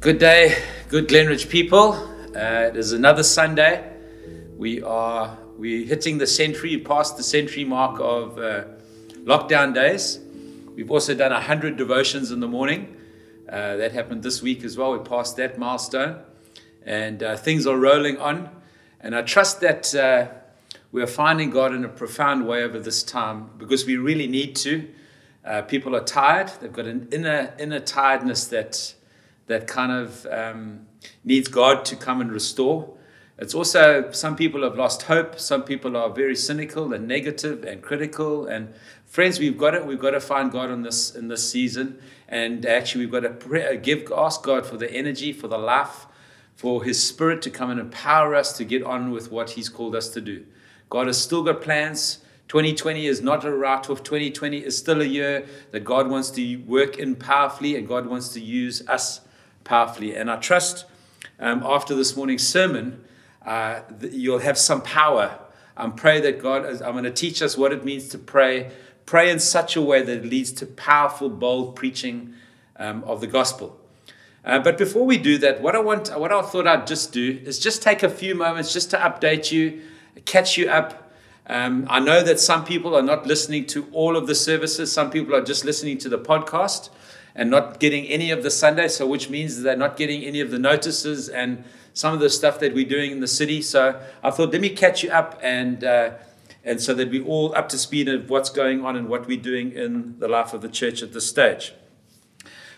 Good day, good Glenridge people. Uh, it is another Sunday. We are we hitting the century, past the century mark of uh, lockdown days. We've also done hundred devotions in the morning. Uh, that happened this week as well. We passed that milestone, and uh, things are rolling on. And I trust that uh, we are finding God in a profound way over this time because we really need to. Uh, people are tired. They've got an inner inner tiredness that that kind of um, needs God to come and restore. It's also, some people have lost hope. Some people are very cynical and negative and critical. And friends, we've got it. We've got to find God in this, in this season. And actually, we've got to pray, give, ask God for the energy, for the life, for His Spirit to come and empower us to get on with what He's called us to do. God has still got plans. 2020 is not a write off. 2020 is still a year that God wants to work in powerfully and God wants to use us powerfully. And I trust um, after this morning's sermon, uh, you'll have some power. Um, pray that God, I'm going to teach us what it means to pray. Pray in such a way that it leads to powerful, bold preaching um, of the gospel. Uh, but before we do that, what I want, what I thought I'd just do is just take a few moments just to update you, catch you up. Um, I know that some people are not listening to all of the services. Some people are just listening to the podcast and not getting any of the Sunday, so which means they're not getting any of the notices and some of the stuff that we're doing in the city. So I thought, let me catch you up and uh, and so that we're all up to speed of what's going on and what we're doing in the life of the church at this stage.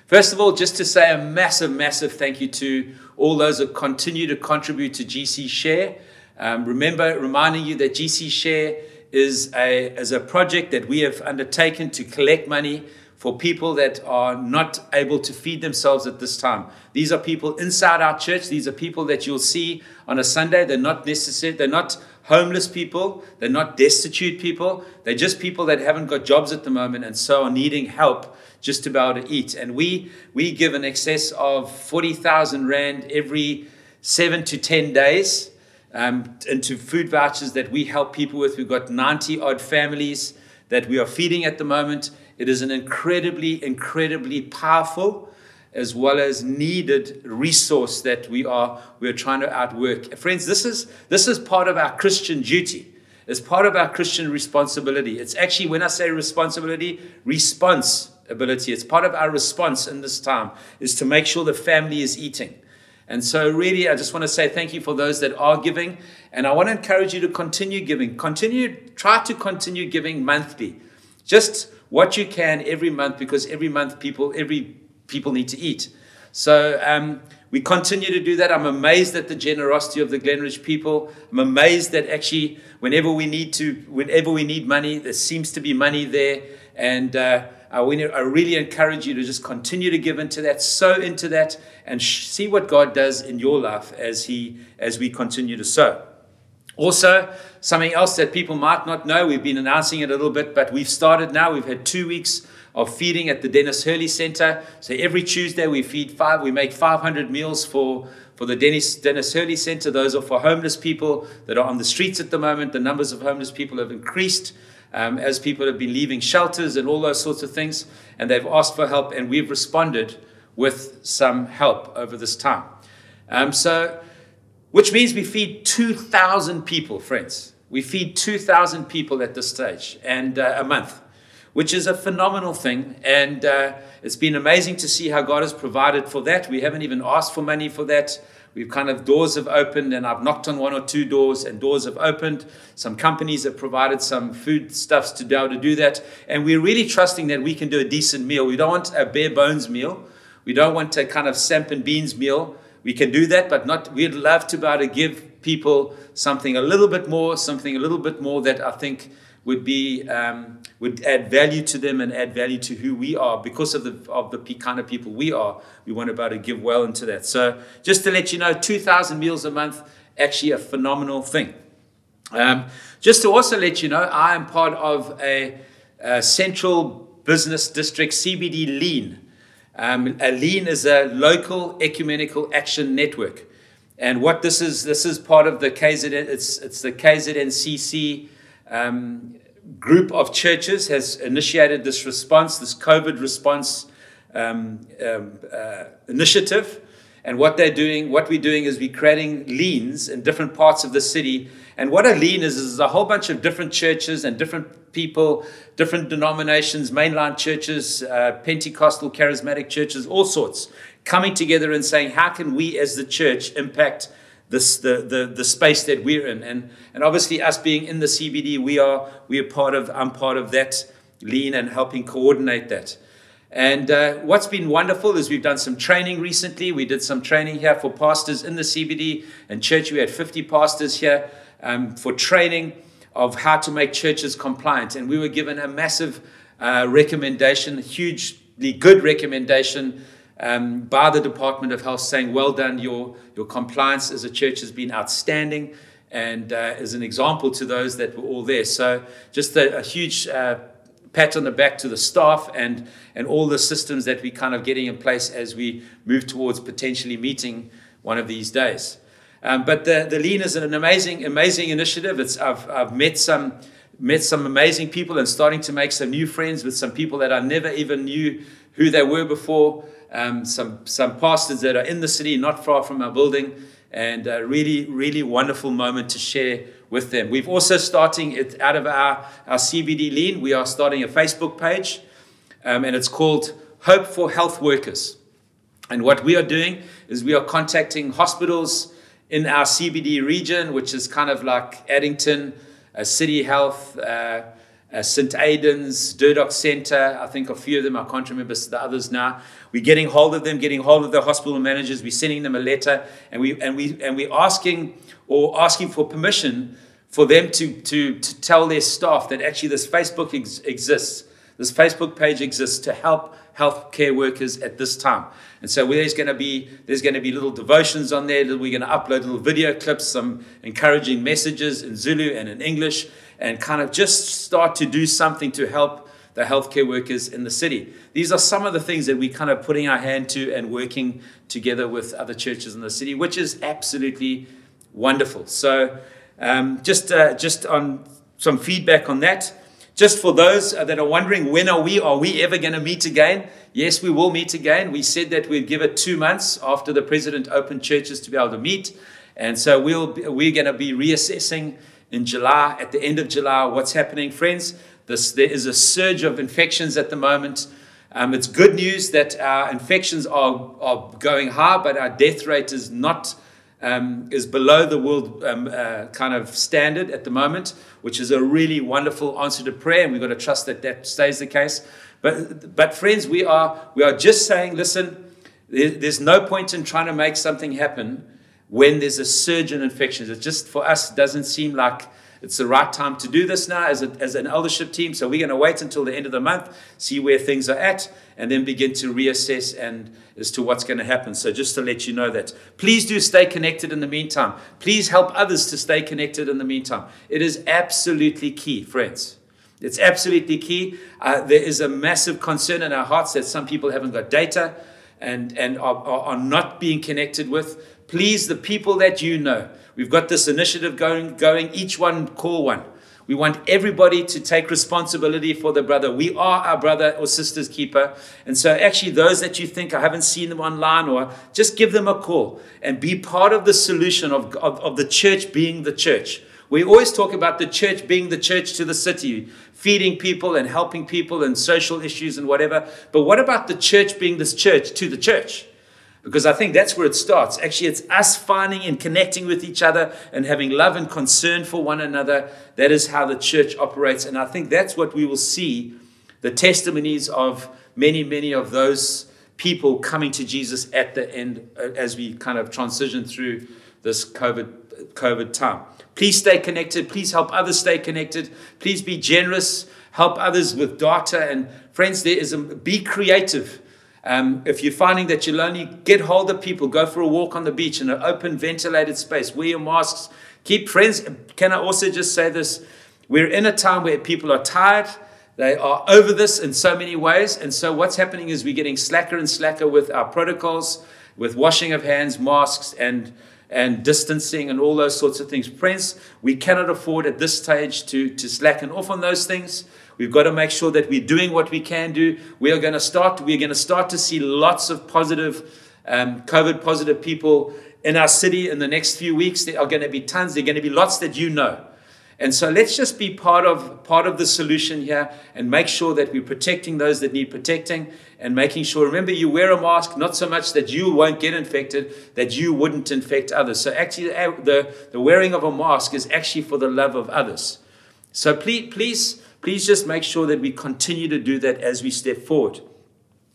First of all, just to say a massive, massive thank you to all those that continue to contribute to GC Share. Um, remember, reminding you that GC Share is a, is a project that we have undertaken to collect money for people that are not able to feed themselves at this time. These are people inside our church. These are people that you'll see on a Sunday. They're not necessary. They're not homeless people. They're not destitute people. They're just people that haven't got jobs at the moment and so are needing help just to be able to eat. And we we give an excess of forty thousand rand every seven to ten days um, into food vouchers that we help people with. We've got ninety odd families that we are feeding at the moment. It is an incredibly, incredibly powerful as well as needed resource that we are we're trying to outwork. Friends, this is this is part of our Christian duty. It's part of our Christian responsibility. It's actually when I say responsibility, responsibility. It's part of our response in this time is to make sure the family is eating. And so, really, I just want to say thank you for those that are giving. And I want to encourage you to continue giving. Continue, try to continue giving monthly. Just what you can every month because every month people every people need to eat. So um, we continue to do that. I'm amazed at the generosity of the Glenridge people. I'm amazed that actually whenever we need to, whenever we need money, there seems to be money there. And uh, I, I really encourage you to just continue to give into that, sow into that, and sh- see what God does in your life as He as we continue to sow. Also, something else that people might not know, we've been announcing it a little bit, but we've started now. We've had two weeks of feeding at the Dennis Hurley Center. So every Tuesday we feed five, we make 500 meals for, for the Dennis, Dennis Hurley Center. Those are for homeless people that are on the streets at the moment. The numbers of homeless people have increased um, as people have been leaving shelters and all those sorts of things. And they've asked for help, and we've responded with some help over this time. Um, so which means we feed 2,000 people, friends. We feed 2,000 people at this stage and uh, a month, which is a phenomenal thing. And uh, it's been amazing to see how God has provided for that. We haven't even asked for money for that. We've kind of doors have opened, and I've knocked on one or two doors, and doors have opened. Some companies have provided some food stuffs to be able to do that. And we're really trusting that we can do a decent meal. We don't want a bare bones meal. We don't want a kind of samp and beans meal we can do that, but not. We'd love to be able to give people something a little bit more, something a little bit more that I think would be um, would add value to them and add value to who we are because of the of the kind of people we are. We want to be able to give well into that. So just to let you know, two thousand meals a month actually a phenomenal thing. Um, just to also let you know, I am part of a, a central business district CBD lean. Um, lean is a local ecumenical action network. And what this is, this is part of the KZN, it's, it's the KZNCC um, group of churches has initiated this response, this COVID response um, um, uh, initiative. And what they're doing, what we're doing is we're creating leans in different parts of the city. And what a lean is, is a whole bunch of different churches and different people, different denominations, mainline churches, uh, Pentecostal, charismatic churches, all sorts, coming together and saying, how can we as the church impact this, the, the, the space that we're in? And, and obviously, us being in the CBD, we are, we are part of, I'm part of that lean and helping coordinate that. And uh, what's been wonderful is we've done some training recently. We did some training here for pastors in the CBD and church. We had 50 pastors here um, for training of how to make churches compliant. And we were given a massive uh, recommendation, hugely good recommendation um, by the Department of Health saying, Well done, your, your compliance as a church has been outstanding and uh, as an example to those that were all there. So, just a, a huge uh, pat on the back to the staff and, and all the systems that we're kind of getting in place as we move towards potentially meeting one of these days. Um, but the, the Lean is an amazing, amazing initiative. It's, I've, I've met some met some amazing people and starting to make some new friends with some people that I never even knew who they were before. Um, some some pastors that are in the city, not far from our building, and a really really wonderful moment to share with them. We've also starting it out of our, our CBD lean. We are starting a Facebook page, um, and it's called Hope for Health Workers. And what we are doing is we are contacting hospitals in our CBD region, which is kind of like Addington, uh, City Health, uh, uh, St. Aidan's, Durdoc Centre. I think a few of them, I can't remember the others now. We're getting hold of them, getting hold of the hospital managers. We're sending them a letter, and we and we and we're asking or asking for permission for them to to to tell their staff that actually this Facebook ex- exists. This Facebook page exists to help healthcare workers at this time. And so there's going to be there's going to be little devotions on there. We're going to upload little video clips, some encouraging messages in Zulu and in English, and kind of just start to do something to help the healthcare workers in the city. These are some of the things that we're kind of putting our hand to and working together with other churches in the city, which is absolutely wonderful. So, um, just uh, just on some feedback on that. Just for those that are wondering, when are we? Are we ever going to meet again? Yes, we will meet again. We said that we'd give it two months after the president opened churches to be able to meet, and so we'll we're going to be reassessing in July, at the end of July, what's happening, friends. This, there is a surge of infections at the moment. Um, it's good news that our infections are, are going high, but our death rate is not um, is below the world um, uh, kind of standard at the moment, which is a really wonderful answer to prayer, and we've got to trust that that stays the case. But but friends, we are we are just saying, listen, there, there's no point in trying to make something happen when there's a surge in infections. It just, for us, doesn't seem like it's the right time to do this now as, a, as an eldership team. So we're going to wait until the end of the month, see where things are at, and then begin to reassess and as to what's going to happen. So just to let you know that, please do stay connected in the meantime. Please help others to stay connected in the meantime. It is absolutely key, friends. It's absolutely key. Uh, there is a massive concern in our hearts that some people haven't got data and, and are, are, are not being connected with. Please, the people that you know, we've got this initiative going, going each one call one. We want everybody to take responsibility for their brother. We are our brother or sister's keeper. And so, actually, those that you think I haven't seen them online, or just give them a call and be part of the solution of, of, of the church being the church. We always talk about the church being the church to the city, feeding people and helping people and social issues and whatever. But what about the church being this church to the church? Because I think that's where it starts. Actually, it's us finding and connecting with each other and having love and concern for one another. That is how the church operates. And I think that's what we will see the testimonies of many, many of those people coming to Jesus at the end uh, as we kind of transition through this COVID, COVID time. Please stay connected. Please help others stay connected. Please be generous. Help others with data. And friends, there is a, be creative um, if you're finding that you're lonely, get hold of people. Go for a walk on the beach in an open, ventilated space. Wear your masks. Keep friends. Can I also just say this? We're in a time where people are tired. They are over this in so many ways. And so, what's happening is we're getting slacker and slacker with our protocols, with washing of hands, masks, and and distancing and all those sorts of things. Friends, we cannot afford at this stage to, to slacken off on those things. We've got to make sure that we're doing what we can do. We are going to start, we're going to start to see lots of positive um, COVID positive people in our city in the next few weeks. There are going to be tons. There are going to be lots that you know. And so let's just be part of part of the solution here and make sure that we're protecting those that need protecting and making sure remember you wear a mask not so much that you won't get infected that you wouldn't infect others. So actually the the wearing of a mask is actually for the love of others. So please please please just make sure that we continue to do that as we step forward.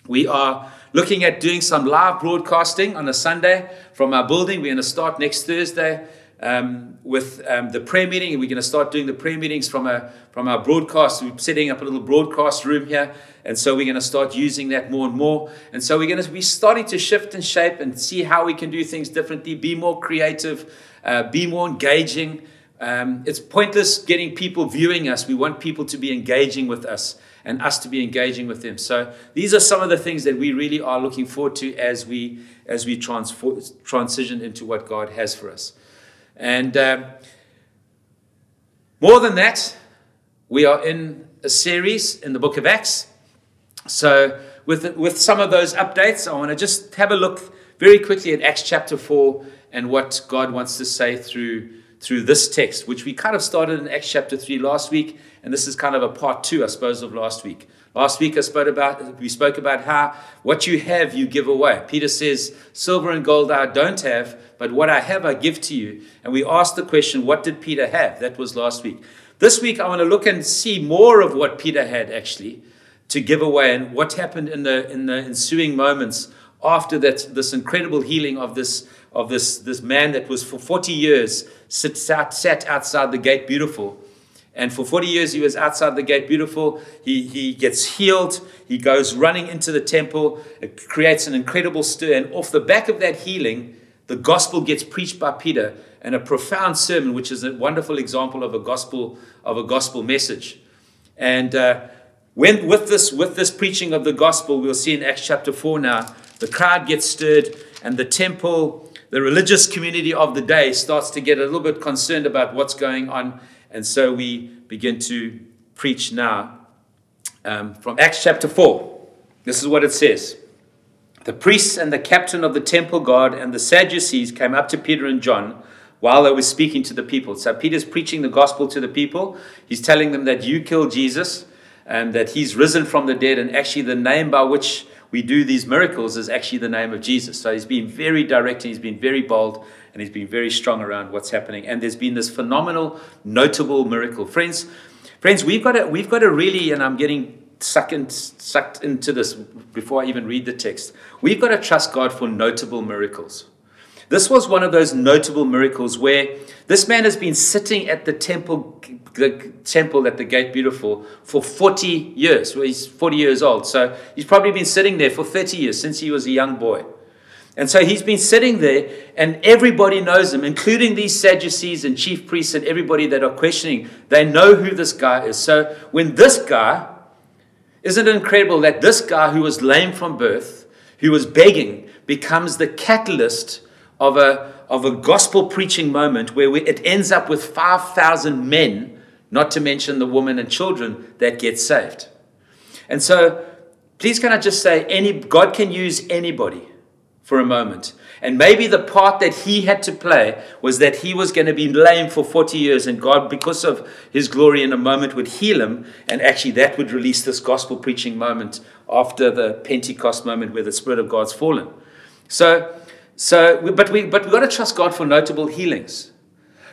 We are looking at doing some live broadcasting on a Sunday from our building. We're going to start next Thursday um, with um, the prayer meeting, and we're going to start doing the prayer meetings from a from our broadcast. We're setting up a little broadcast room here, and so we're going to start using that more and more. And so we're going to be starting to shift and shape and see how we can do things differently, be more creative, uh, be more engaging. Um, it's pointless getting people viewing us. We want people to be engaging with us and us to be engaging with them. So these are some of the things that we really are looking forward to as we as we transfor- transition into what God has for us. And um, more than that, we are in a series in the book of Acts. So, with, with some of those updates, I want to just have a look very quickly at Acts chapter 4 and what God wants to say through, through this text, which we kind of started in Acts chapter 3 last week. And this is kind of a part two, I suppose, of last week. Last week I spoke about we spoke about how what you have you give away. Peter says, "Silver and gold I don't have, but what I have I give to you." And we asked the question, what did Peter have? That was last week. This week I want to look and see more of what Peter had actually to give away and what happened in the in the ensuing moments after that this incredible healing of this of this this man that was for 40 years sit, sat, sat outside the gate beautiful and for 40 years, he was outside the gate, beautiful. He, he gets healed. He goes running into the temple. It creates an incredible stir. And off the back of that healing, the gospel gets preached by Peter and a profound sermon, which is a wonderful example of a gospel, of a gospel message. And uh, when, with, this, with this preaching of the gospel, we'll see in Acts chapter 4 now, the crowd gets stirred and the temple, the religious community of the day starts to get a little bit concerned about what's going on and so we begin to preach now um, from Acts chapter 4. This is what it says The priests and the captain of the temple guard and the Sadducees came up to Peter and John while they were speaking to the people. So Peter's preaching the gospel to the people. He's telling them that you killed Jesus and that he's risen from the dead, and actually the name by which we do these miracles is actually the name of Jesus. So he's been very direct and he's been very bold and he's been very strong around what's happening. And there's been this phenomenal, notable miracle. Friends, friends, we've got to, we've got to really, and I'm getting sucked, in, sucked into this before I even read the text, we've got to trust God for notable miracles. This was one of those notable miracles where this man has been sitting at the temple, the temple at the gate beautiful for 40 years. Well, he's 40 years old. So he's probably been sitting there for 30 years since he was a young boy. And so he's been sitting there, and everybody knows him, including these Sadducees and chief priests and everybody that are questioning. They know who this guy is. So when this guy, isn't it incredible that this guy who was lame from birth, who was begging, becomes the catalyst of a, of a gospel preaching moment where we, it ends up with 5,000 men, not to mention the women and children, that get saved. And so, please can I just say, any, God can use anybody for a moment. And maybe the part that he had to play was that he was going to be lame for 40 years, and God, because of his glory in a moment, would heal him. And actually, that would release this gospel preaching moment after the Pentecost moment where the Spirit of God's fallen. So, so but, we, but we've got to trust God for notable healings.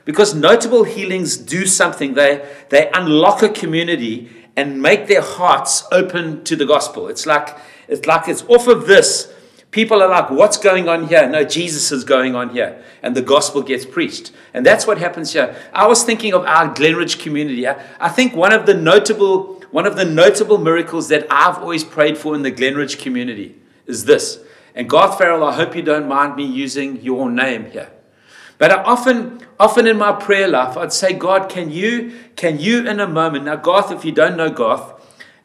Because notable healings do something. They, they unlock a community and make their hearts open to the gospel. It's like, it's like it's off of this People are like, what's going on here? No, Jesus is going on here. And the gospel gets preached. And that's what happens here. I was thinking of our Glenridge community. I think one of the notable, one of the notable miracles that I've always prayed for in the Glenridge community is this. And Garth Farrell, I hope you don't mind me using your name here. But I often, often in my prayer life, I'd say, God, can you, can you in a moment, now Garth, if you don't know Garth,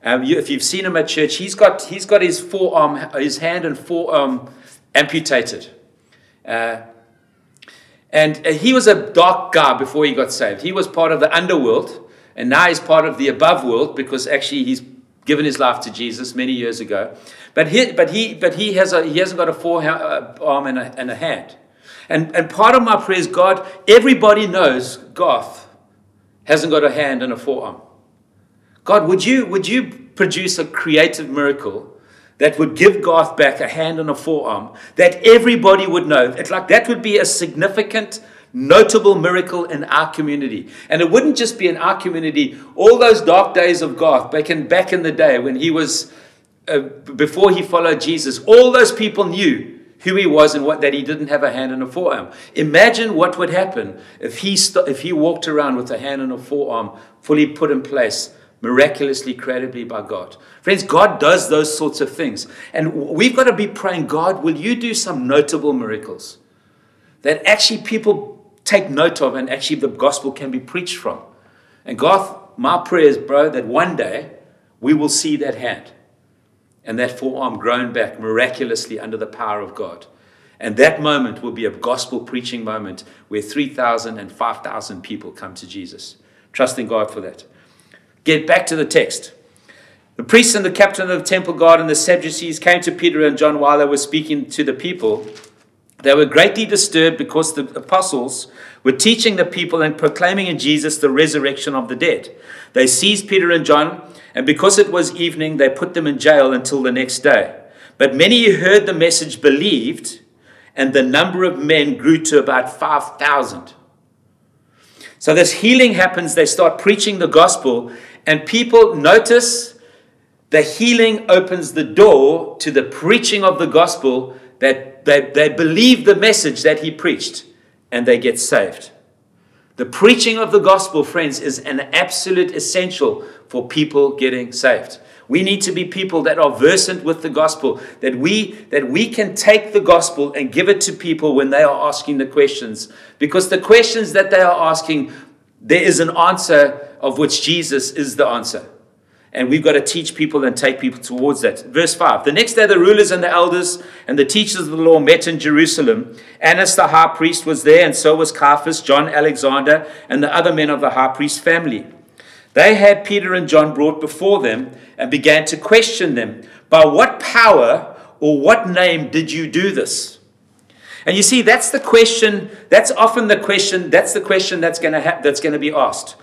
um, you, if you've seen him at church, he's got, he's got his forearm, his hand and forearm amputated. Uh, and uh, he was a dark guy before he got saved. He was part of the underworld, and now he's part of the above world because actually he's given his life to Jesus many years ago. But he, but he, but he, has a, he hasn't got a forearm uh, and a, and a hand. And, and part of my prayer is God, everybody knows Garth hasn't got a hand and a forearm. God, would you, would you produce a creative miracle that would give Garth back a hand and a forearm that everybody would know? It's like that would be a significant notable miracle in our community. And it wouldn't just be in our community. All those dark days of Garth, back in, back in the day when he was, uh, before he followed Jesus, all those people knew who he was and what that he didn't have a hand and a forearm. Imagine what would happen if he, st- if he walked around with a hand and a forearm fully put in place miraculously, credibly by God. Friends, God does those sorts of things. And we've got to be praying, God, will you do some notable miracles that actually people take note of and actually the gospel can be preached from? And God, my prayer is, bro, that one day we will see that hand and that forearm grown back miraculously under the power of God. And that moment will be a gospel preaching moment where 3,000 and 5,000 people come to Jesus. Trusting God for that. Get back to the text. The priests and the captain of the temple guard and the Sadducees came to Peter and John while they were speaking to the people. They were greatly disturbed because the apostles were teaching the people and proclaiming in Jesus the resurrection of the dead. They seized Peter and John, and because it was evening, they put them in jail until the next day. But many who heard the message believed, and the number of men grew to about 5,000. So this healing happens, they start preaching the gospel, and people notice the healing opens the door to the preaching of the gospel that they, they believe the message that he preached and they get saved. The preaching of the gospel, friends, is an absolute essential for people getting saved. We need to be people that are versant with the gospel, that we that we can take the gospel and give it to people when they are asking the questions. Because the questions that they are asking, there is an answer of which Jesus is the answer. And we've got to teach people and take people towards that. Verse 5 The next day, the rulers and the elders and the teachers of the law met in Jerusalem. Annas the high priest was there, and so was Caiaphas, John, Alexander, and the other men of the high priest family. They had Peter and John brought before them and began to question them By what power or what name did you do this? And you see, that's the question, that's often the question, that's the question that's going to, ha- that's going to be asked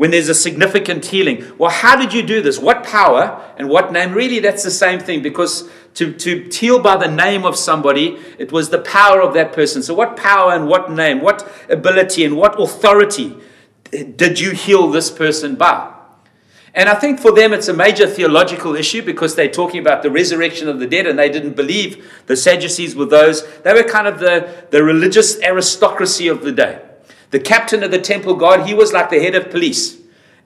when there's a significant healing. Well, how did you do this? What power and what name? Really, that's the same thing because to, to heal by the name of somebody, it was the power of that person. So, what power and what name, what ability and what authority did you heal this person by? And I think for them it's a major theological issue because they're talking about the resurrection of the dead and they didn't believe the Sadducees were those. They were kind of the, the religious aristocracy of the day. The captain of the temple guard, he was like the head of police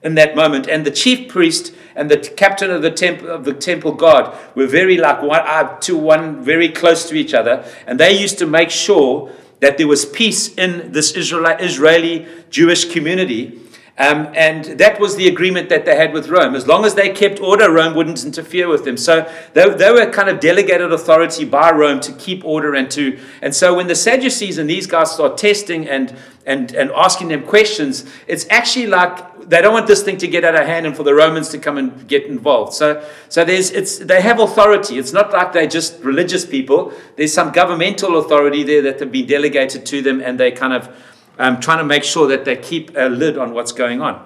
in that moment. And the chief priest and the captain of the temple of the temple guard were very like one uh, to one very close to each other. And they used to make sure that there was peace in this Israeli, Israeli Jewish community um, and that was the agreement that they had with Rome. As long as they kept order, Rome wouldn't interfere with them. So they, they were kind of delegated authority by Rome to keep order and to. And so when the Sadducees and these guys start testing and and and asking them questions, it's actually like they don't want this thing to get out of hand and for the Romans to come and get involved. So so there's it's they have authority. It's not like they're just religious people. There's some governmental authority there that have been delegated to them, and they kind of um, trying to make sure that they keep a lid on what's going on.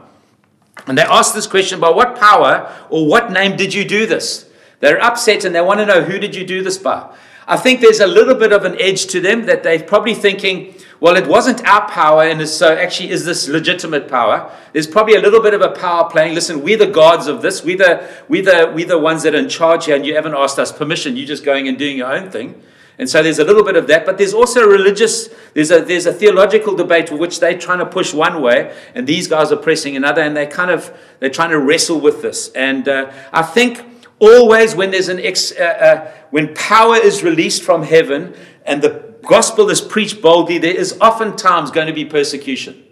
And they ask this question by what power or what name did you do this? They're upset and they want to know who did you do this by? I think there's a little bit of an edge to them that they're probably thinking, well, it wasn't our power, and so actually, is this legitimate power? There's probably a little bit of a power playing. Listen, we're the gods of this. We're the, we're the, we're the ones that are in charge here, and you haven't asked us permission. You're just going and doing your own thing. And so there's a little bit of that, but there's also a religious, there's a, there's a theological debate which they're trying to push one way, and these guys are pressing another, and they kind of, they're trying to wrestle with this. And uh, I think always when there's an ex, uh, uh, when power is released from heaven and the gospel is preached boldly, there is oftentimes going to be persecution.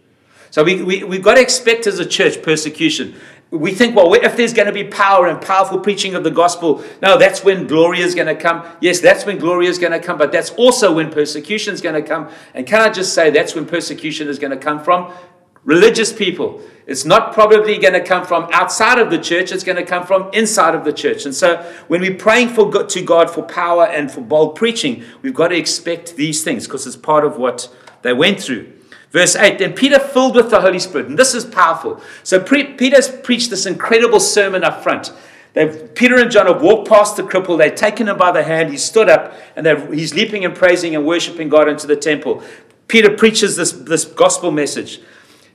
So we, we, we've got to expect as a church persecution we think, well, if there's going to be power and powerful preaching of the gospel, no, that's when glory is going to come. Yes, that's when glory is going to come, but that's also when persecution is going to come. And can I just say that's when persecution is going to come from? religious people. It's not probably going to come from outside of the church, it's going to come from inside of the church. And so when we're praying for God, to God for power and for bold preaching, we've got to expect these things because it's part of what they went through. Verse 8 Then Peter filled with the Holy Spirit, and this is powerful. So pre- Peter's preached this incredible sermon up front. They've, Peter and John have walked past the cripple. They've taken him by the hand. He stood up and he's leaping and praising and worshiping God into the temple. Peter preaches this, this gospel message.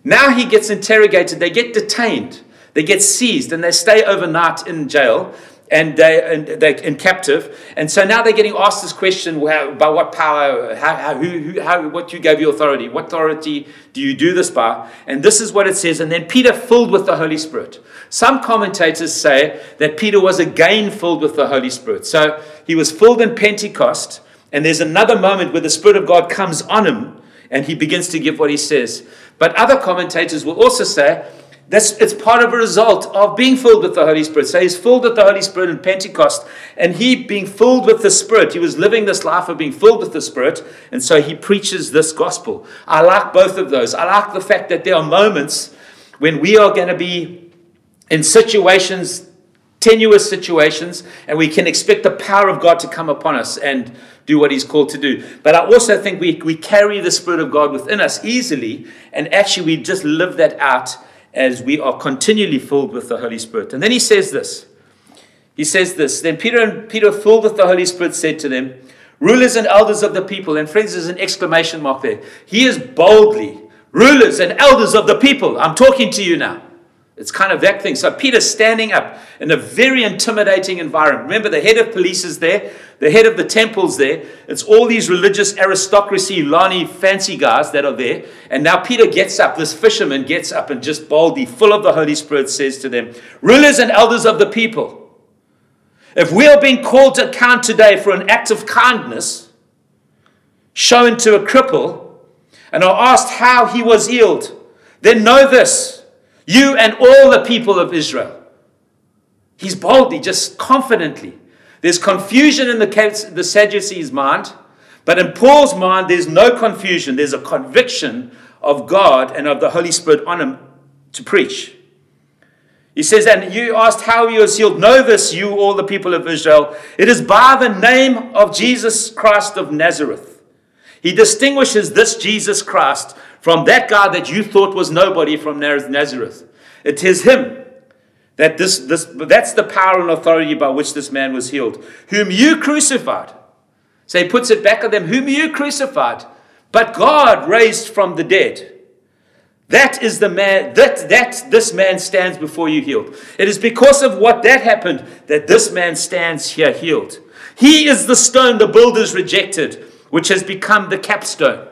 Now he gets interrogated. They get detained. They get seized and they stay overnight in jail and they and they in captive. And so now they're getting asked this question: well, by what power? How, how, who, how, what you gave you authority? What authority do you do this by? And this is what it says. And then Peter filled with the Holy Spirit. Some commentators say that Peter was again filled with the Holy Spirit. So he was filled in Pentecost, and there's another moment where the Spirit of God comes on him, and he begins to give what he says. But other commentators will also say that's, it's part of a result of being filled with the Holy Spirit. So he's filled with the Holy Spirit in Pentecost, and he being filled with the Spirit, he was living this life of being filled with the Spirit, and so he preaches this gospel. I like both of those. I like the fact that there are moments when we are going to be in situations, tenuous situations, and we can expect the power of God to come upon us and do what He's called to do. But I also think we, we carry the Spirit of God within us easily, and actually we just live that out as we are continually filled with the Holy Spirit. And then He says this. He says this. Then Peter and Peter, filled with the Holy Spirit, said to them, Rulers and elders of the people. And friends, there's an exclamation mark there. He is boldly, rulers and elders of the people. I'm talking to you now. It's kind of that thing. So Peter's standing up in a very intimidating environment. Remember, the head of police is there, the head of the temple's there. It's all these religious aristocracy, Lani, fancy guys that are there. And now Peter gets up, this fisherman gets up and just boldly, full of the Holy Spirit, says to them, Rulers and elders of the people, if we are being called to account today for an act of kindness shown to a cripple and are asked how he was healed, then know this you and all the people of Israel. He's boldly, just confidently. There's confusion in the, the Sadducees' mind, but in Paul's mind, there's no confusion. There's a conviction of God and of the Holy Spirit on him to preach. He says, And you asked how you are sealed. Know this, you, all the people of Israel. It is by the name of Jesus Christ of Nazareth. He distinguishes this Jesus Christ from that guy that you thought was nobody from Nazareth. It is him that this, this that's the power and authority by which this man was healed, whom you crucified. So he puts it back on them, whom you crucified, but God raised from the dead. That is the man that that this man stands before you healed. It is because of what that happened that this man stands here healed. He is the stone the builders rejected, which has become the capstone.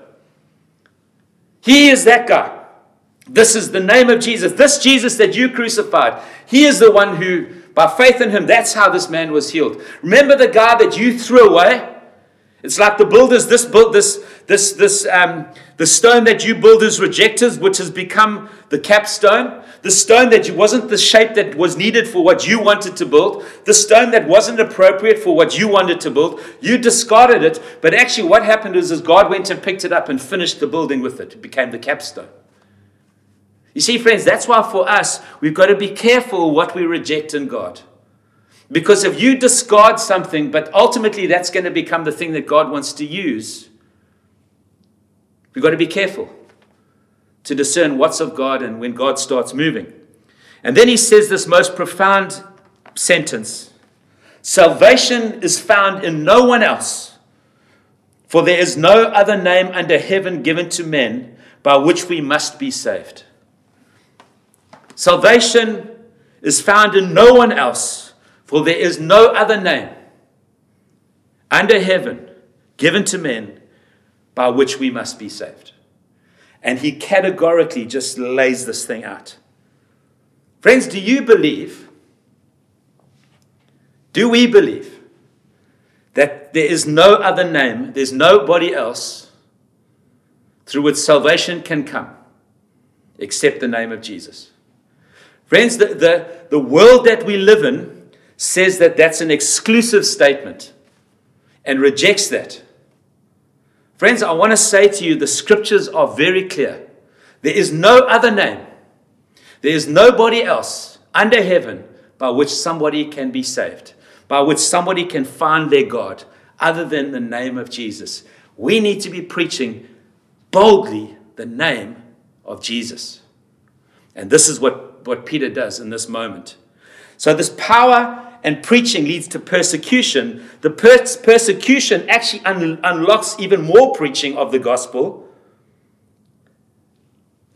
He is that guy. This is the name of Jesus. This Jesus that you crucified. He is the one who, by faith in him, that's how this man was healed. Remember the guy that you threw away? It's like the builders, this build, this, this, this, um, the stone that you builders rejected, which has become the capstone, the stone that wasn't the shape that was needed for what you wanted to build, the stone that wasn't appropriate for what you wanted to build, you discarded it. But actually, what happened is, is God went and picked it up and finished the building with it. It became the capstone. You see, friends, that's why for us, we've got to be careful what we reject in God. Because if you discard something, but ultimately that's going to become the thing that God wants to use, we've got to be careful to discern what's of God and when God starts moving. And then he says this most profound sentence Salvation is found in no one else, for there is no other name under heaven given to men by which we must be saved. Salvation is found in no one else for there is no other name under heaven given to men by which we must be saved. And he categorically just lays this thing out. Friends, do you believe? Do we believe that there is no other name, there's nobody else through which salvation can come except the name of Jesus? Friends, the, the, the world that we live in says that that's an exclusive statement and rejects that. Friends, I want to say to you the scriptures are very clear There is no other name. There is nobody else under heaven by which somebody can be saved, by which somebody can find their God, other than the name of Jesus. We need to be preaching boldly the name of Jesus. And this is what, what Peter does in this moment. So, this power and preaching leads to persecution. The per- persecution actually un- unlocks even more preaching of the gospel.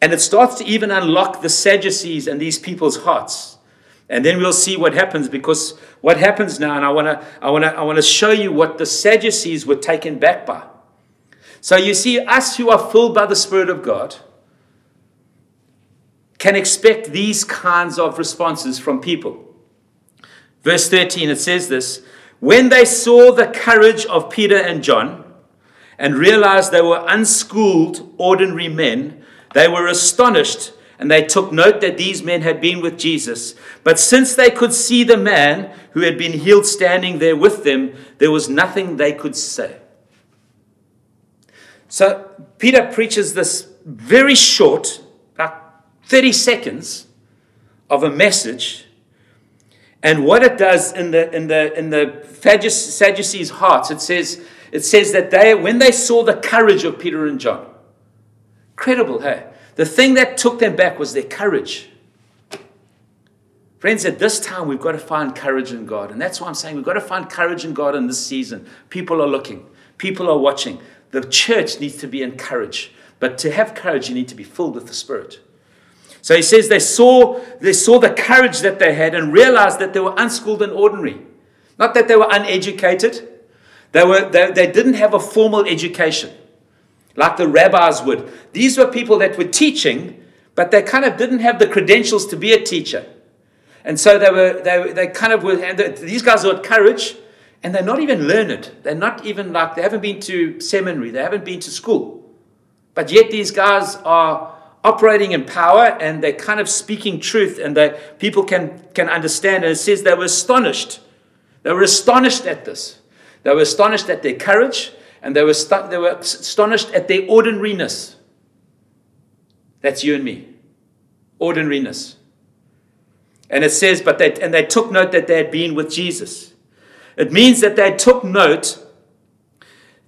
And it starts to even unlock the Sadducees and these people's hearts. And then we'll see what happens because what happens now, and I want to I wanna, I wanna show you what the Sadducees were taken back by. So you see, us who are filled by the Spirit of God can expect these kinds of responses from people. Verse 13, it says this When they saw the courage of Peter and John and realized they were unschooled, ordinary men, they were astonished and they took note that these men had been with Jesus. But since they could see the man who had been healed standing there with them, there was nothing they could say. So Peter preaches this very short, 30 seconds, of a message and what it does in the, in the, in the Sadducees' hearts, it says, it says that they, when they saw the courage of Peter and John, credible, hey? The thing that took them back was their courage. Friends, at this time, we've got to find courage in God. And that's why I'm saying we've got to find courage in God in this season. People are looking, people are watching. The church needs to be encouraged. But to have courage, you need to be filled with the Spirit. So he says they saw, they saw the courage that they had and realized that they were unschooled and ordinary. Not that they were uneducated, they, were, they, they didn't have a formal education like the rabbis would. These were people that were teaching, but they kind of didn't have the credentials to be a teacher. And so they were, they, they kind of were, these guys had courage, and they're not even learned. They're not even like, they haven't been to seminary, they haven't been to school. But yet these guys are operating in power and they're kind of speaking truth and that people can, can understand. And it says they were astonished. They were astonished at this. They were astonished at their courage and they were, stu- they were astonished at their ordinariness. That's you and me. Ordinariness. And it says, but they, and they took note that they had been with Jesus. It means that they took note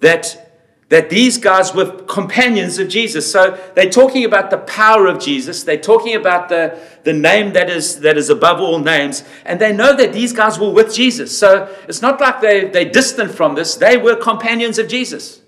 that that these guys were companions of Jesus. So they're talking about the power of Jesus. They're talking about the, the name that is, that is above all names. And they know that these guys were with Jesus. So it's not like they, they're distant from this. They were companions of Jesus.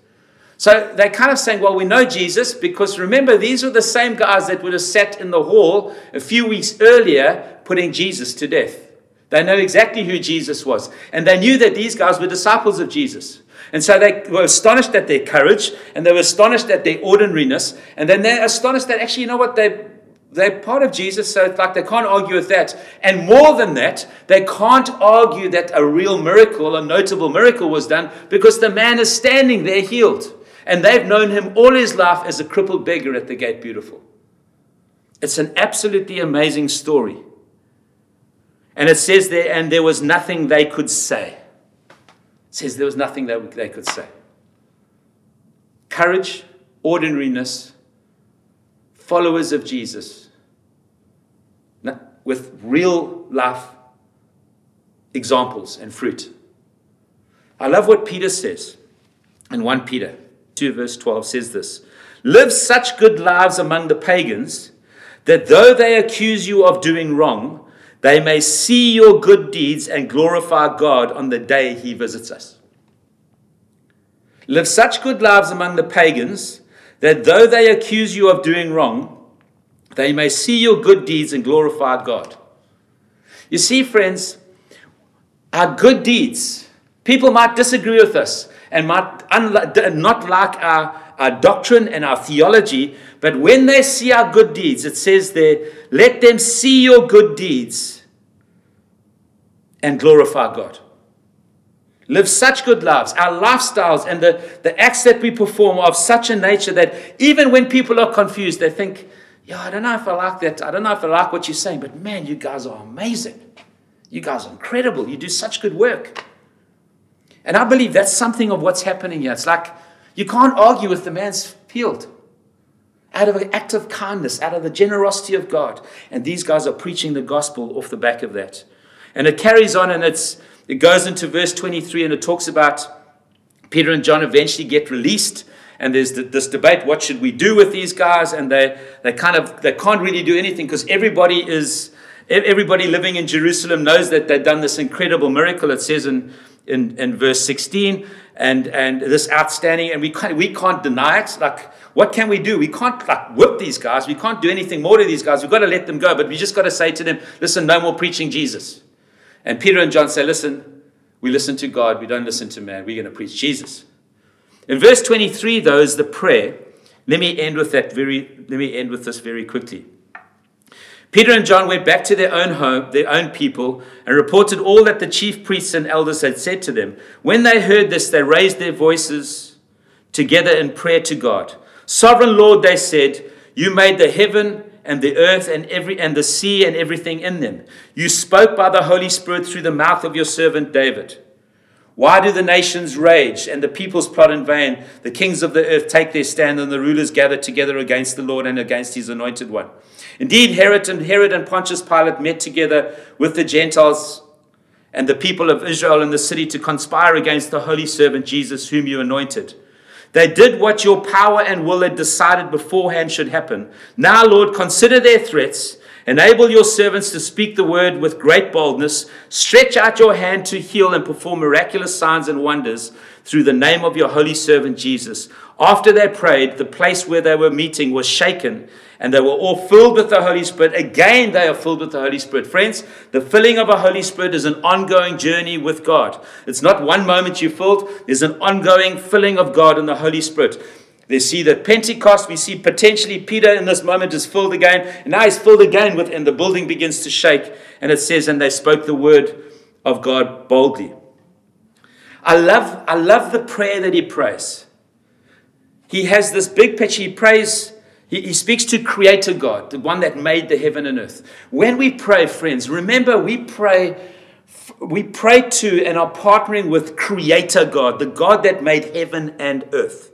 So they're kind of saying, well, we know Jesus because remember, these were the same guys that would have sat in the hall a few weeks earlier putting Jesus to death. They know exactly who Jesus was. And they knew that these guys were disciples of Jesus. And so they were astonished at their courage, and they were astonished at their ordinariness, and then they're astonished that actually, you know what, they they're part of Jesus, so it's like they can't argue with that. And more than that, they can't argue that a real miracle, a notable miracle was done because the man is standing there healed. And they've known him all his life as a crippled beggar at the gate beautiful. It's an absolutely amazing story. And it says there, and there was nothing they could say says there was nothing that they could say. Courage, ordinariness, followers of Jesus, with real life examples and fruit. I love what Peter says in 1 Peter 2, verse 12 says this Live such good lives among the pagans that though they accuse you of doing wrong, they may see your good deeds and glorify God on the day he visits us. Live such good lives among the pagans that though they accuse you of doing wrong, they may see your good deeds and glorify God. You see, friends, our good deeds, people might disagree with us and might not like our, our doctrine and our theology, but when they see our good deeds, it says there, let them see your good deeds and glorify God. Live such good lives. Our lifestyles and the, the acts that we perform are of such a nature that even when people are confused, they think, yeah, I don't know if I like that. I don't know if I like what you're saying, but man, you guys are amazing. You guys are incredible. You do such good work. And I believe that's something of what's happening here. It's like you can't argue with the man's field. out of an act of kindness, out of the generosity of God. And these guys are preaching the gospel off the back of that. And it carries on and it's, it goes into verse 23 and it talks about Peter and John eventually get released. And there's this debate what should we do with these guys? And they, they kind of they can't really do anything because everybody is everybody living in Jerusalem knows that they've done this incredible miracle. It says in, in, in verse 16, and, and this outstanding, and we can't, we can't deny it. Like, what can we do? We can't like whip these guys. We can't do anything more to these guys. We've got to let them go. But we just got to say to them, listen, no more preaching Jesus. And Peter and John say, listen, we listen to God. We don't listen to man. We're going to preach Jesus. In verse 23, though, is the prayer. Let me end with that very, let me end with this very quickly. Peter and John went back to their own home, their own people, and reported all that the chief priests and elders had said to them. When they heard this, they raised their voices together in prayer to God. Sovereign Lord, they said, you made the heaven and the earth and every and the sea and everything in them. You spoke by the Holy Spirit through the mouth of your servant David. Why do the nations rage and the peoples plot in vain? The kings of the earth take their stand and the rulers gather together against the Lord and against his anointed one. Indeed, Herod and, Herod and Pontius Pilate met together with the Gentiles and the people of Israel in the city to conspire against the holy servant Jesus, whom you anointed. They did what your power and will had decided beforehand should happen. Now, Lord, consider their threats. Enable your servants to speak the word with great boldness. Stretch out your hand to heal and perform miraculous signs and wonders through the name of your holy servant Jesus. After they prayed, the place where they were meeting was shaken and they were all filled with the Holy Spirit. Again, they are filled with the Holy Spirit. Friends, the filling of a Holy Spirit is an ongoing journey with God. It's not one moment you're filled, there's an ongoing filling of God in the Holy Spirit. They see that Pentecost, we see potentially Peter in this moment is filled again, and now he's filled again with, and the building begins to shake. And it says, and they spoke the word of God boldly. I love, I love the prayer that he prays. He has this big picture. He prays he, he speaks to Creator God, the one that made the heaven and earth. When we pray, friends, remember we pray we pray to and are partnering with Creator God, the God that made heaven and earth.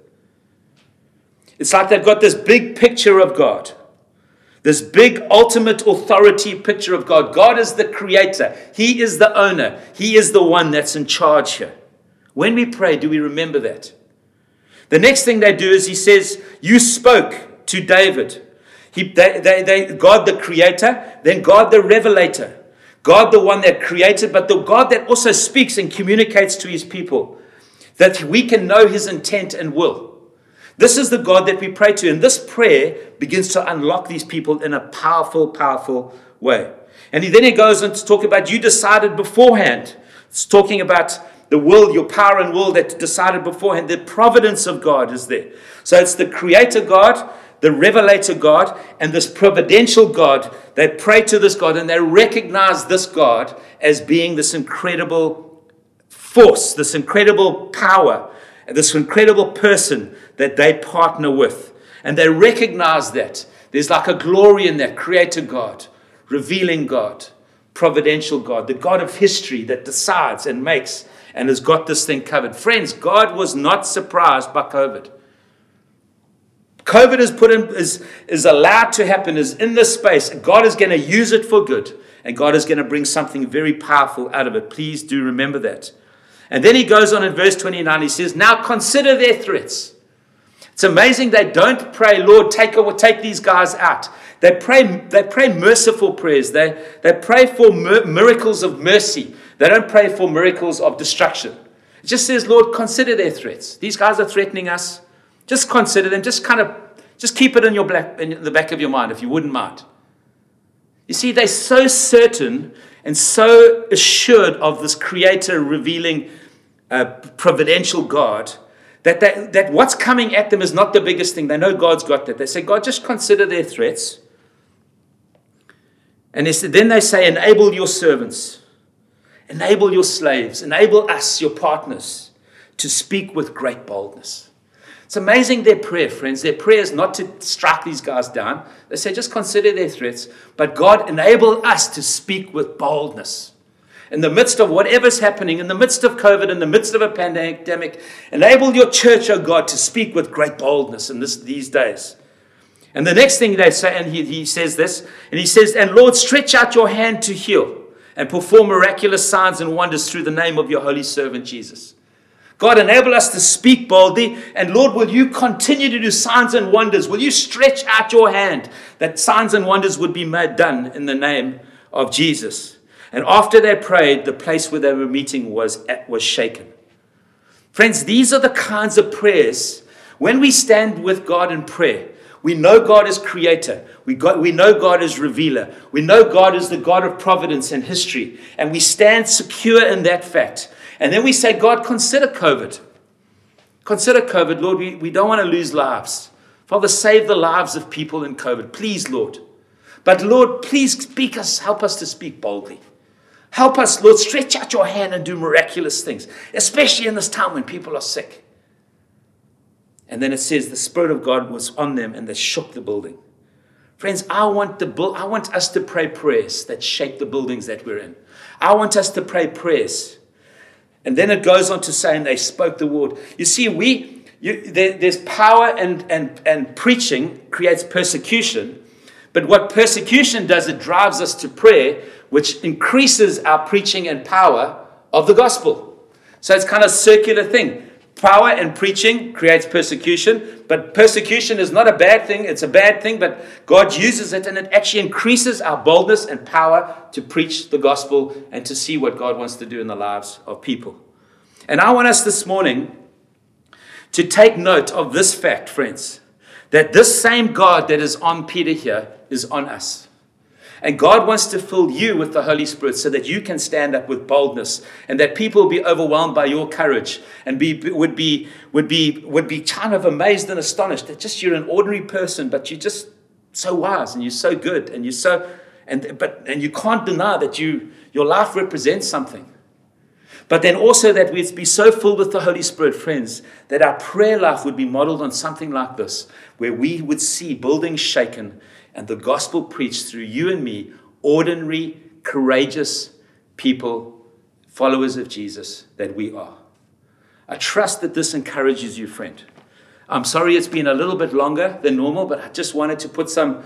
It's like they've got this big picture of God, this big ultimate authority picture of God. God is the creator, He is the owner, He is the one that's in charge here. When we pray, do we remember that? The next thing they do is He says, You spoke to David. He, they, they, they, God the creator, then God the revelator. God the one that created, but the God that also speaks and communicates to his people, that we can know his intent and will. This is the God that we pray to, and this prayer begins to unlock these people in a powerful, powerful way. And he, then he goes on to talk about you decided beforehand. It's talking about the will, your power and will that decided beforehand. The providence of God is there. So it's the creator God the revelator God and this providential God, they pray to this God and they recognize this God as being this incredible force, this incredible power, this incredible person that they partner with. And they recognize that. There's like a glory in that creator God, revealing God, providential God, the God of history that decides and makes and has got this thing covered. Friends, God was not surprised by COVID. COVID is put in, is, is allowed to happen, is in this space. God is going to use it for good. And God is going to bring something very powerful out of it. Please do remember that. And then he goes on in verse 29, he says, Now consider their threats. It's amazing they don't pray, Lord, take, take these guys out. They pray, they pray merciful prayers. They, they pray for miracles of mercy. They don't pray for miracles of destruction. It just says, Lord, consider their threats. These guys are threatening us. Just consider them. Just kind of, just keep it in your black, in the back of your mind, if you wouldn't mind. You see, they're so certain and so assured of this Creator revealing uh, providential God that, that, that what's coming at them is not the biggest thing. They know God's got that. They say, God, just consider their threats. And they then they say, enable your servants, enable your slaves, enable us, your partners, to speak with great boldness. It's amazing their prayer, friends. Their prayer is not to strike these guys down. They say, just consider their threats. But God, enable us to speak with boldness. In the midst of whatever's happening, in the midst of COVID, in the midst of a pandemic, enable your church, oh God, to speak with great boldness in this, these days. And the next thing they say, and he, he says this, and he says, And Lord, stretch out your hand to heal and perform miraculous signs and wonders through the name of your holy servant Jesus. God, enable us to speak boldly. And Lord, will you continue to do signs and wonders? Will you stretch out your hand that signs and wonders would be made done in the name of Jesus? And after they prayed, the place where they were meeting was, was shaken. Friends, these are the kinds of prayers. When we stand with God in prayer, we know God is creator. We, got, we know God is revealer. We know God is the God of providence and history. And we stand secure in that fact. And then we say, God, consider COVID. Consider COVID, Lord. We, we don't want to lose lives. Father, save the lives of people in COVID. Please, Lord. But Lord, please speak us, help us to speak boldly. Help us, Lord, stretch out your hand and do miraculous things, especially in this time when people are sick. And then it says the Spirit of God was on them and they shook the building. Friends, I want, the, I want us to pray prayers that shake the buildings that we're in. I want us to pray prayers. And then it goes on to say, and they spoke the word. You see, we, you, there, there's power and, and, and preaching creates persecution. But what persecution does, it drives us to prayer which increases our preaching and power of the gospel. So it's kind of circular thing. Power and preaching creates persecution, but persecution is not a bad thing. It's a bad thing, but God uses it and it actually increases our boldness and power to preach the gospel and to see what God wants to do in the lives of people. And I want us this morning to take note of this fact, friends, that this same God that is on Peter here is on us. And God wants to fill you with the Holy Spirit so that you can stand up with boldness and that people will be overwhelmed by your courage and be, would, be, would, be, would be kind of amazed and astonished that just you're an ordinary person, but you're just so wise and you're so good and you're so, and, but, and you can't deny that you, your life represents something. But then also that we'd be so filled with the Holy Spirit, friends, that our prayer life would be modeled on something like this, where we would see buildings shaken and the gospel preached through you and me, ordinary, courageous people, followers of Jesus that we are. I trust that this encourages you, friend. I'm sorry it's been a little bit longer than normal, but I just wanted to put some,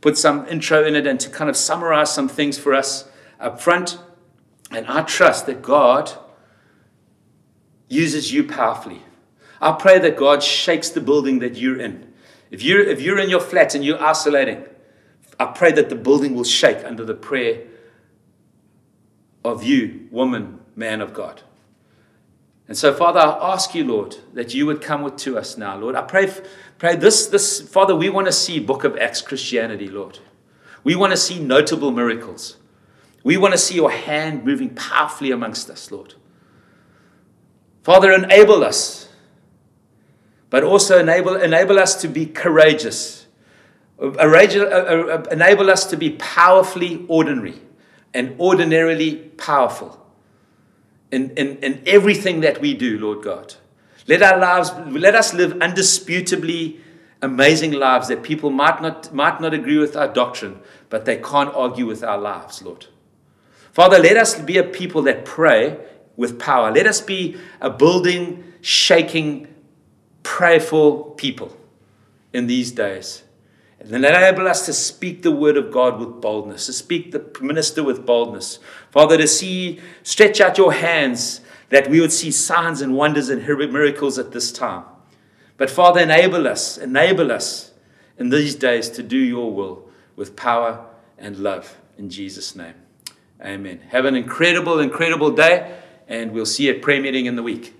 put some intro in it and to kind of summarize some things for us up front. And I trust that God uses you powerfully. I pray that God shakes the building that you're in. If you're, if you're in your flat and you're isolating, I pray that the building will shake under the prayer of you, woman, man of God. And so, Father, I ask you, Lord, that you would come with to us now, Lord. I pray, pray this, this, Father, we want to see Book of Acts Christianity, Lord. We want to see notable miracles. We want to see your hand moving powerfully amongst us, Lord. Father, enable us but also enable, enable us to be courageous. Enable us to be powerfully ordinary and ordinarily powerful in, in, in everything that we do, Lord God. Let our lives, let us live undisputably amazing lives that people might not, might not agree with our doctrine, but they can't argue with our lives, Lord. Father, let us be a people that pray with power. Let us be a building, shaking, prayerful people in these days. And then enable us to speak the word of God with boldness, to speak the minister with boldness. Father, to see, stretch out your hands that we would see signs and wonders and miracles at this time. But Father, enable us, enable us in these days to do your will with power and love. In Jesus' name. Amen. Have an incredible, incredible day, and we'll see you at prayer meeting in the week.